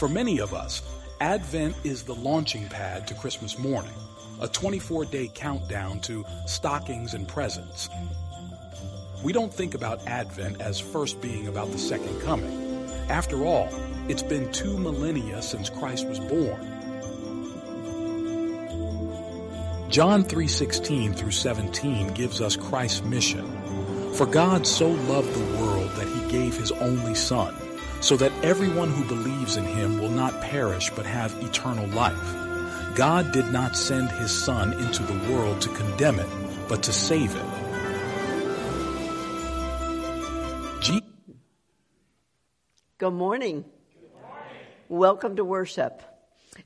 For many of us, Advent is the launching pad to Christmas morning, a 24 day countdown to stockings and presents. We don't think about Advent as first being about the second coming. After all, it's been two millennia since Christ was born. John 3:16 through 17 gives us Christ's mission. For God so loved the world that he gave his only son, so that everyone who believes in him will not perish but have eternal life. God did not send his son into the world to condemn it, but to save it. G- Good morning. Welcome to worship.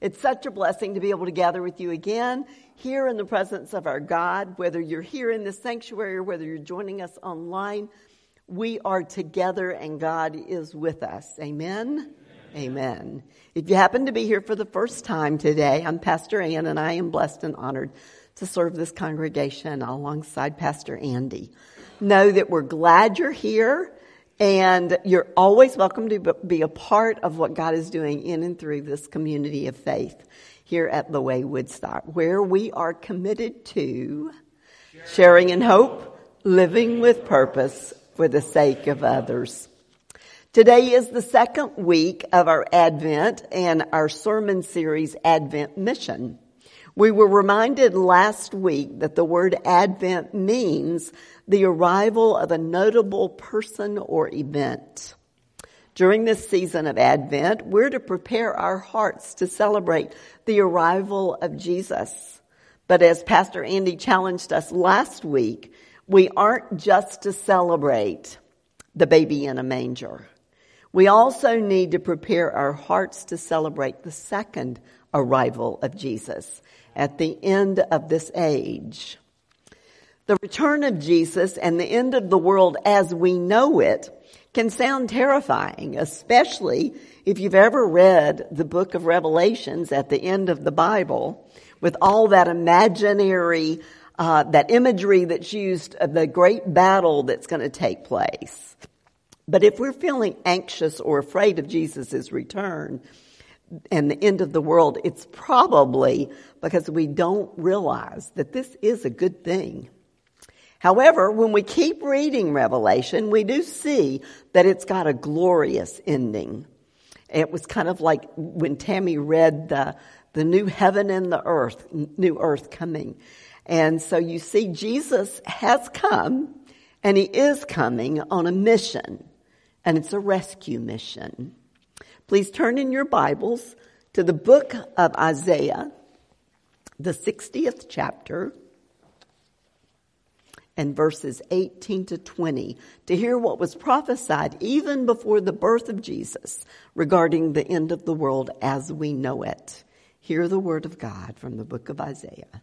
It's such a blessing to be able to gather with you again here in the presence of our God, whether you're here in this sanctuary or whether you're joining us online. We are together and God is with us. Amen. Amen. If you happen to be here for the first time today, I'm Pastor Ann and I am blessed and honored to serve this congregation alongside Pastor Andy. Know that we're glad you're here and you're always welcome to be a part of what God is doing in and through this community of faith here at the Way Woodstock, where we are committed to sharing in hope, living with purpose for the sake of others. Today is the second week of our Advent and our sermon series, Advent Mission. We were reminded last week that the word Advent means the arrival of a notable person or event. During this season of Advent, we're to prepare our hearts to celebrate the arrival of Jesus. But as Pastor Andy challenged us last week, we aren't just to celebrate the baby in a manger. We also need to prepare our hearts to celebrate the second arrival of Jesus at the end of this age. The return of Jesus and the end of the world as we know it can sound terrifying, especially if you've ever read the book of Revelations at the end of the Bible with all that imaginary, uh, that imagery that's used of the great battle that's going to take place. But if we're feeling anxious or afraid of Jesus' return and the end of the world, it's probably because we don't realize that this is a good thing. However, when we keep reading Revelation, we do see that it's got a glorious ending. It was kind of like when Tammy read the, the new heaven and the earth, new earth coming. And so you see Jesus has come and he is coming on a mission and it's a rescue mission. Please turn in your Bibles to the book of Isaiah, the 60th chapter and verses 18 to 20 to hear what was prophesied even before the birth of Jesus regarding the end of the world as we know it. Hear the word of God from the book of Isaiah.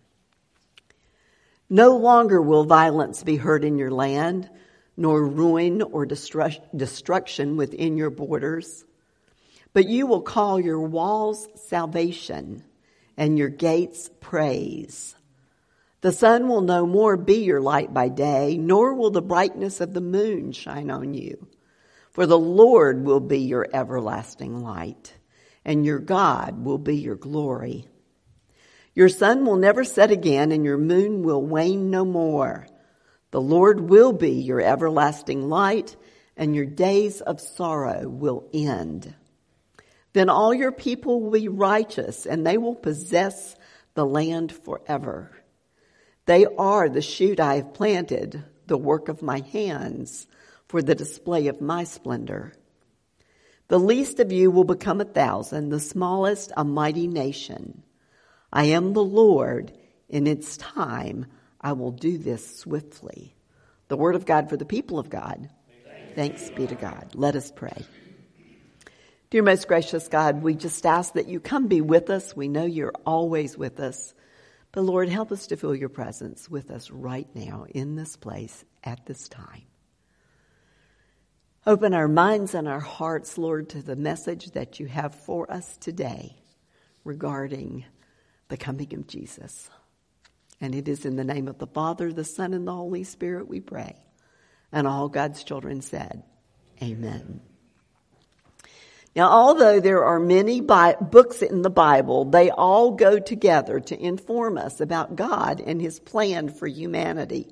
No longer will violence be heard in your land, nor ruin or destruction within your borders, but you will call your walls salvation and your gates praise. The sun will no more be your light by day, nor will the brightness of the moon shine on you. For the Lord will be your everlasting light, and your God will be your glory. Your sun will never set again, and your moon will wane no more. The Lord will be your everlasting light, and your days of sorrow will end. Then all your people will be righteous, and they will possess the land forever. They are the shoot I have planted, the work of my hands, for the display of my splendor. The least of you will become a thousand, the smallest a mighty nation. I am the Lord. In its time, I will do this swiftly. The word of God for the people of God. Thanks be to God. Let us pray. Dear most gracious God, we just ask that you come be with us. We know you're always with us. But Lord, help us to feel your presence with us right now in this place at this time. Open our minds and our hearts, Lord, to the message that you have for us today regarding the coming of Jesus. And it is in the name of the Father, the Son, and the Holy Spirit we pray. And all God's children said, Amen. Now, although there are many Bi- books in the Bible, they all go together to inform us about God and His plan for humanity.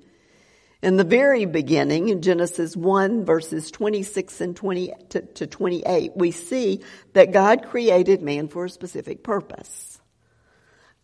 In the very beginning, in Genesis 1 verses 26 and 20 to, to 28, we see that God created man for a specific purpose.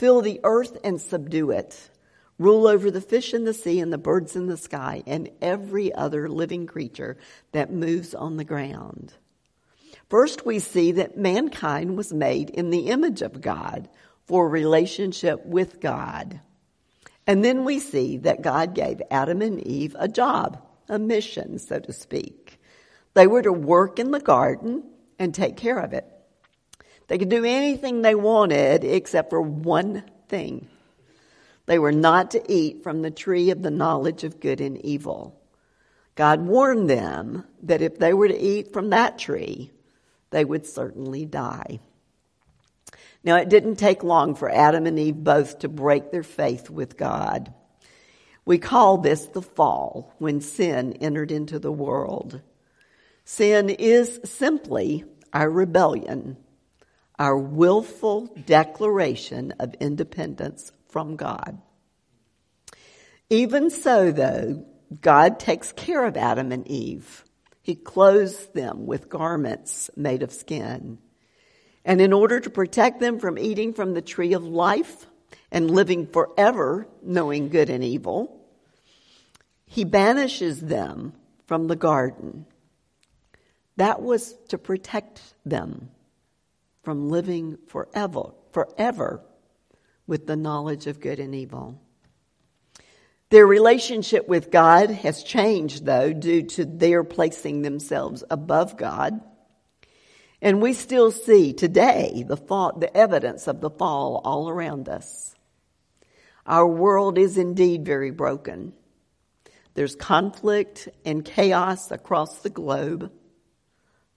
Fill the earth and subdue it. Rule over the fish in the sea and the birds in the sky and every other living creature that moves on the ground. First, we see that mankind was made in the image of God for relationship with God. And then we see that God gave Adam and Eve a job, a mission, so to speak. They were to work in the garden and take care of it. They could do anything they wanted except for one thing. They were not to eat from the tree of the knowledge of good and evil. God warned them that if they were to eat from that tree, they would certainly die. Now, it didn't take long for Adam and Eve both to break their faith with God. We call this the fall when sin entered into the world. Sin is simply our rebellion, our willful declaration of independence from God. Even so, though, God takes care of Adam and Eve. He clothes them with garments made of skin. And in order to protect them from eating from the tree of life and living forever knowing good and evil, he banishes them from the garden. That was to protect them from living forever, forever with the knowledge of good and evil. Their relationship with God has changed, though, due to their placing themselves above God. And we still see today the, fall, the evidence of the fall all around us. Our world is indeed very broken. There's conflict and chaos across the globe,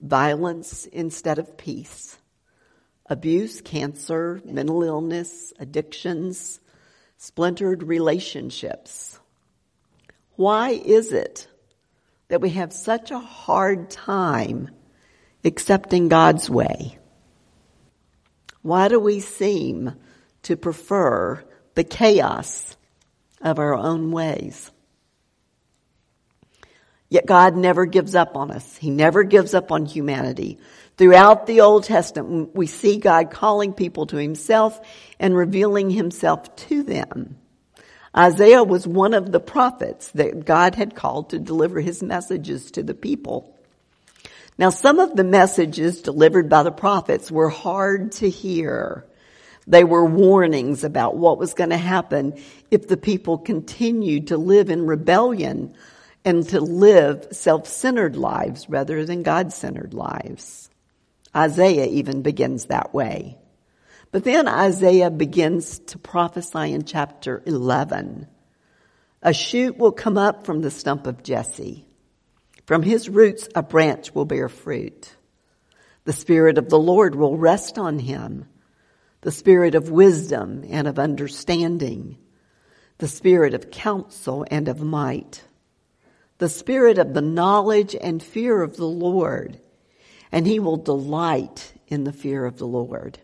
violence instead of peace, abuse, cancer, mental illness, addictions, splintered relationships. Why is it that we have such a hard time accepting God's way? Why do we seem to prefer the chaos of our own ways? Yet God never gives up on us. He never gives up on humanity. Throughout the Old Testament, we see God calling people to himself and revealing himself to them. Isaiah was one of the prophets that God had called to deliver his messages to the people. Now some of the messages delivered by the prophets were hard to hear. They were warnings about what was going to happen if the people continued to live in rebellion and to live self-centered lives rather than God-centered lives. Isaiah even begins that way. But then Isaiah begins to prophesy in chapter 11. A shoot will come up from the stump of Jesse. From his roots a branch will bear fruit. The Spirit of the Lord will rest on him. The Spirit of wisdom and of understanding. The Spirit of counsel and of might. The Spirit of the knowledge and fear of the Lord and he will delight in the fear of the Lord.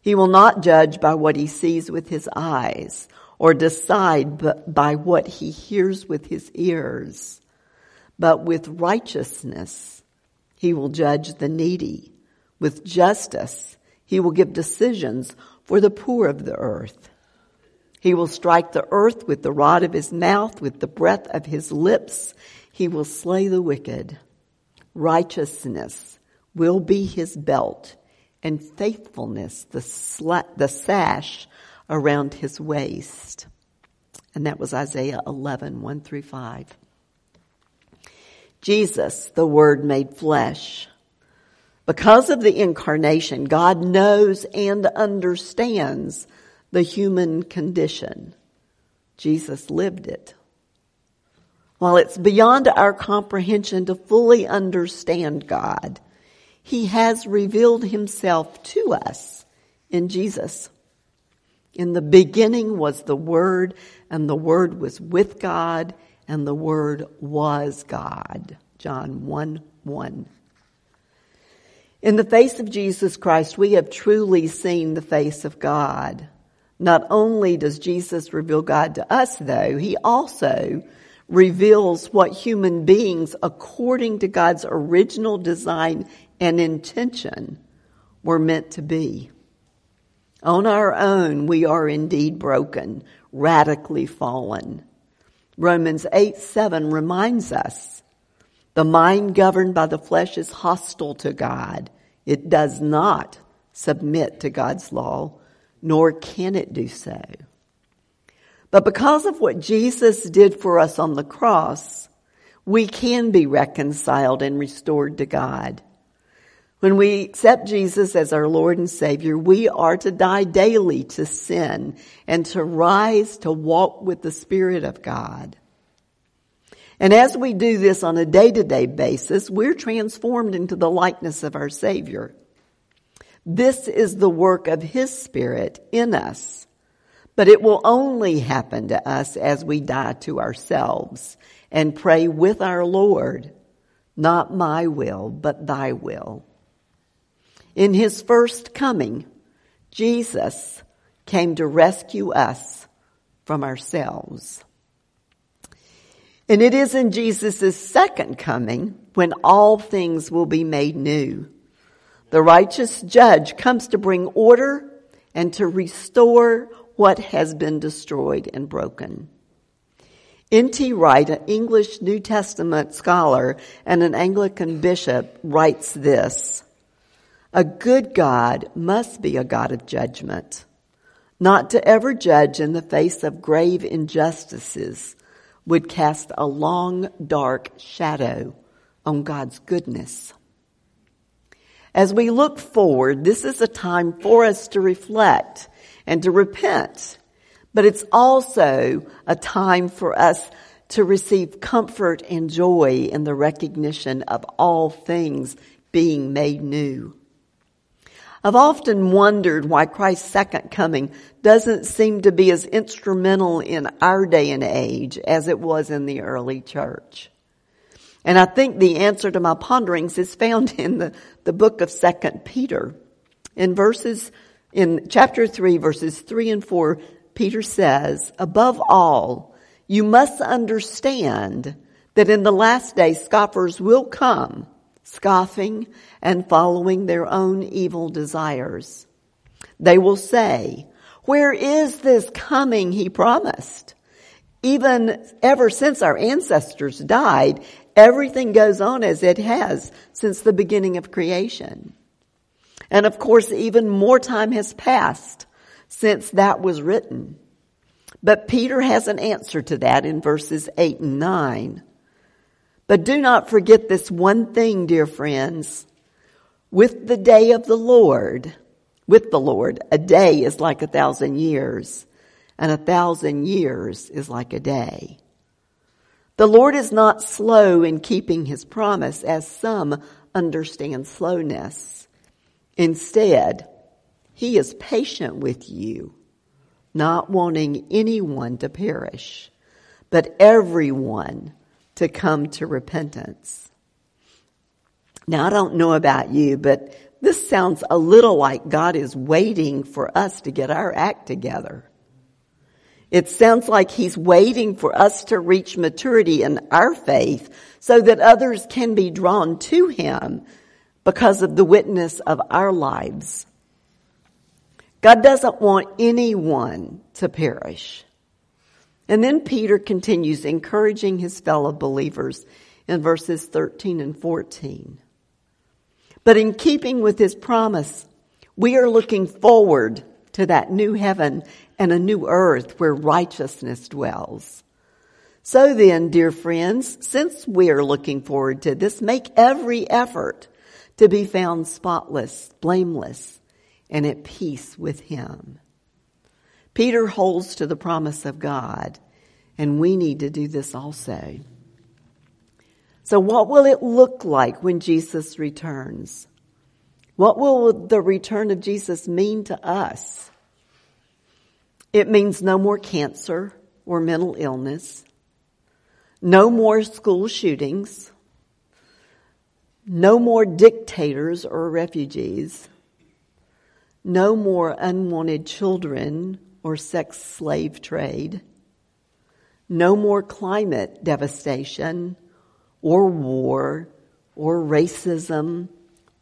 He will not judge by what he sees with his eyes or decide by what he hears with his ears, but with righteousness he will judge the needy. With justice he will give decisions for the poor of the earth. He will strike the earth with the rod of his mouth, with the breath of his lips. He will slay the wicked. Righteousness will be his belt and faithfulness the, sla- the sash around his waist. And that was Isaiah 11, 1 through 5. Jesus, the Word made flesh. Because of the incarnation, God knows and understands the human condition. Jesus lived it. While it's beyond our comprehension to fully understand God, He has revealed Himself to us in Jesus. In the beginning was the Word, and the Word was with God, and the Word was God. John 1 1. In the face of Jesus Christ, we have truly seen the face of God. Not only does Jesus reveal God to us, though, he also reveals what human beings, according to God's original design and intention, were meant to be. On our own, we are indeed broken, radically fallen. Romans 8 7 reminds us the mind governed by the flesh is hostile to God. It does not submit to God's law, nor can it do so. But because of what Jesus did for us on the cross, we can be reconciled and restored to God. When we accept Jesus as our Lord and Savior, we are to die daily to sin and to rise to walk with the Spirit of God. And as we do this on a day to day basis, we're transformed into the likeness of our Savior. This is the work of His Spirit in us but it will only happen to us as we die to ourselves and pray with our Lord, not my will, but thy will. In his first coming, Jesus came to rescue us from ourselves. And it is in Jesus' second coming when all things will be made new. The righteous judge comes to bring order and to restore what has been destroyed and broken. N.T. Wright, an English New Testament scholar and an Anglican bishop, writes this A good God must be a God of judgment, not to ever judge in the face of grave injustices would cast a long, dark shadow on God's goodness. As we look forward, this is a time for us to reflect and to repent. But it's also a time for us to receive comfort and joy in the recognition of all things being made new. I've often wondered why Christ's second coming doesn't seem to be as instrumental in our day and age as it was in the early church. And I think the answer to my ponderings is found in the, the book of Second Peter. In verses in chapter 3, verses 3 and 4, Peter says, above all, you must understand that in the last day scoffers will come, scoffing and following their own evil desires. They will say, where is this coming he promised? Even ever since our ancestors died, everything goes on as it has since the beginning of creation. And of course, even more time has passed since that was written. But Peter has an answer to that in verses 8 and 9. But do not forget this one thing, dear friends. With the day of the Lord, with the Lord, a day is like a thousand years, and a thousand years is like a day. The Lord is not slow in keeping his promise, as some understand slowness Instead, he is patient with you, not wanting anyone to perish, but everyone to come to repentance. Now, I don't know about you, but this sounds a little like God is waiting for us to get our act together. It sounds like He's waiting for us to reach maturity in our faith so that others can be drawn to Him because of the witness of our lives. God doesn't want anyone to perish. And then Peter continues encouraging his fellow believers in verses 13 and 14. But in keeping with his promise, we are looking forward to that new heaven and a new earth where righteousness dwells. So then, dear friends, since we are looking forward to this, make every effort to be found spotless, blameless, and at peace with Him. Peter holds to the promise of God, and we need to do this also. So what will it look like when Jesus returns? What will the return of Jesus mean to us? It means no more cancer or mental illness, no more school shootings, no more dictators or refugees, no more unwanted children or sex slave trade, no more climate devastation or war or racism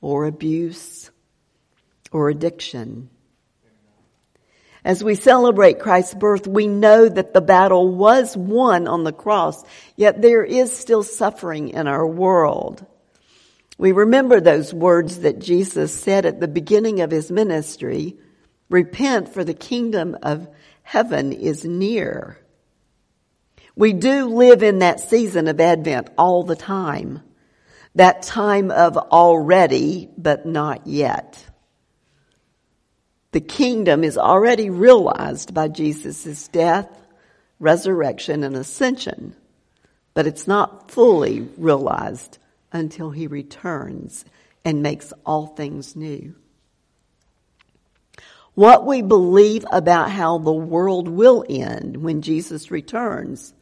or abuse or addiction. As we celebrate Christ's birth, we know that the battle was won on the cross, yet there is still suffering in our world. We remember those words that Jesus said at the beginning of his ministry, repent for the kingdom of heaven is near. We do live in that season of Advent all the time. That time of already, but not yet. The kingdom is already realized by Jesus' death, resurrection, and ascension, but it's not fully realized until he returns and makes all things new. What we believe about how the world will end when Jesus returns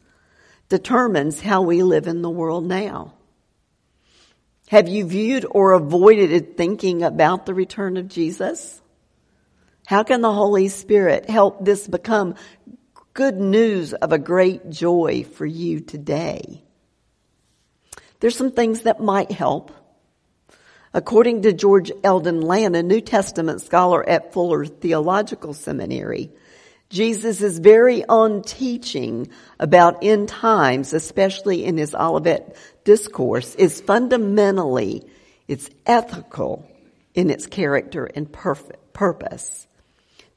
determines how we live in the world now. Have you viewed or avoided thinking about the return of Jesus? How can the Holy Spirit help this become good news of a great joy for you today? There's some things that might help. According to George Eldon Ladd, a New Testament scholar at Fuller Theological Seminary, Jesus very on teaching about end times, especially in his Olivet discourse, is fundamentally, it's ethical in its character and purpose.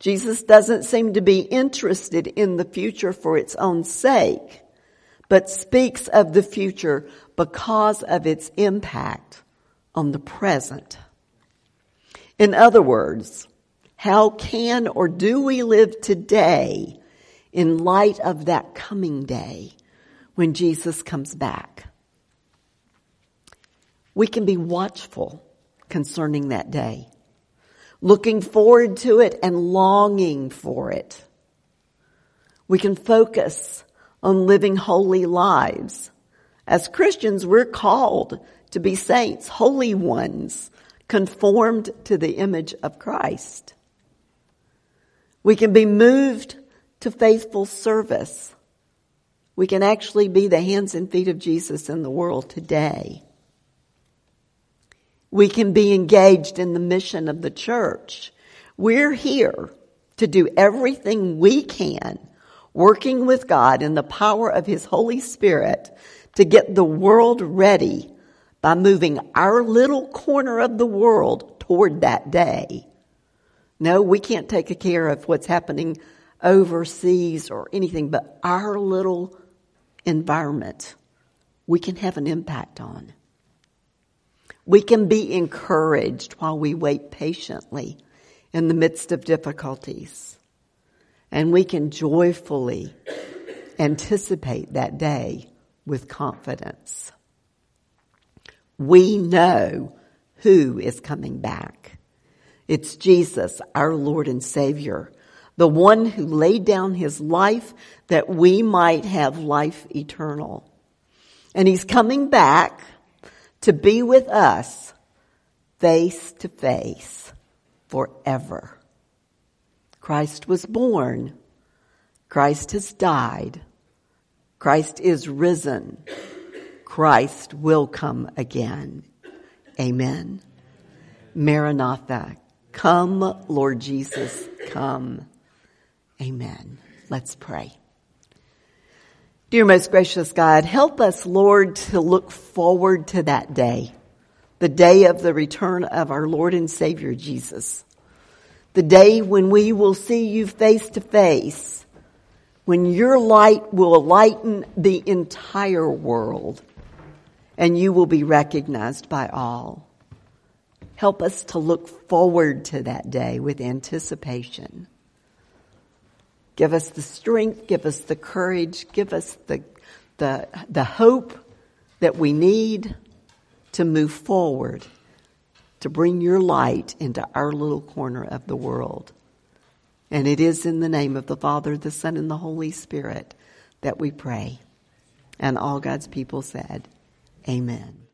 Jesus doesn't seem to be interested in the future for its own sake, but speaks of the future because of its impact on the present. In other words, how can or do we live today in light of that coming day when Jesus comes back? We can be watchful concerning that day looking forward to it and longing for it. We can focus on living holy lives. As Christians, we're called to be saints, holy ones, conformed to the image of Christ. We can be moved to faithful service. We can actually be the hands and feet of Jesus in the world today we can be engaged in the mission of the church. We're here to do everything we can, working with God in the power of His Holy Spirit to get the world ready by moving our little corner of the world toward that day. No, we can't take care of what's happening overseas or anything, but our little environment we can have an impact on. We can be encouraged while we wait patiently in the midst of difficulties. And we can joyfully anticipate that day with confidence. We know who is coming back. It's Jesus, our Lord and Savior, the one who laid down his life that we might have life eternal. And he's coming back to be with us face to face forever. Christ was born. Christ has died. Christ is risen. Christ will come again. Amen. Maranatha. Come, Lord Jesus, come. Amen. Let's pray. Dear most gracious God, help us, Lord, to look forward to that day, the day of the return of our Lord and Savior Jesus, the day when we will see you face to face, when your light will lighten the entire world and you will be recognized by all. Help us to look forward to that day with anticipation. Give us the strength, give us the courage, give us the, the, the hope that we need to move forward, to bring your light into our little corner of the world. And it is in the name of the Father, the Son, and the Holy Spirit that we pray. And all God's people said, Amen.